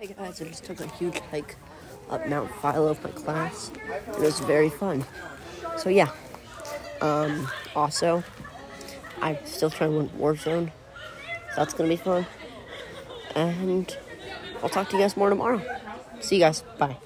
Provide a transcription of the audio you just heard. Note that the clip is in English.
Hey guys, I just took a huge hike up Mount Philo with my class. It was very fun. So yeah. Um, also, I'm still trying to win Warzone. That's gonna be fun. And I'll talk to you guys more tomorrow. See you guys. Bye.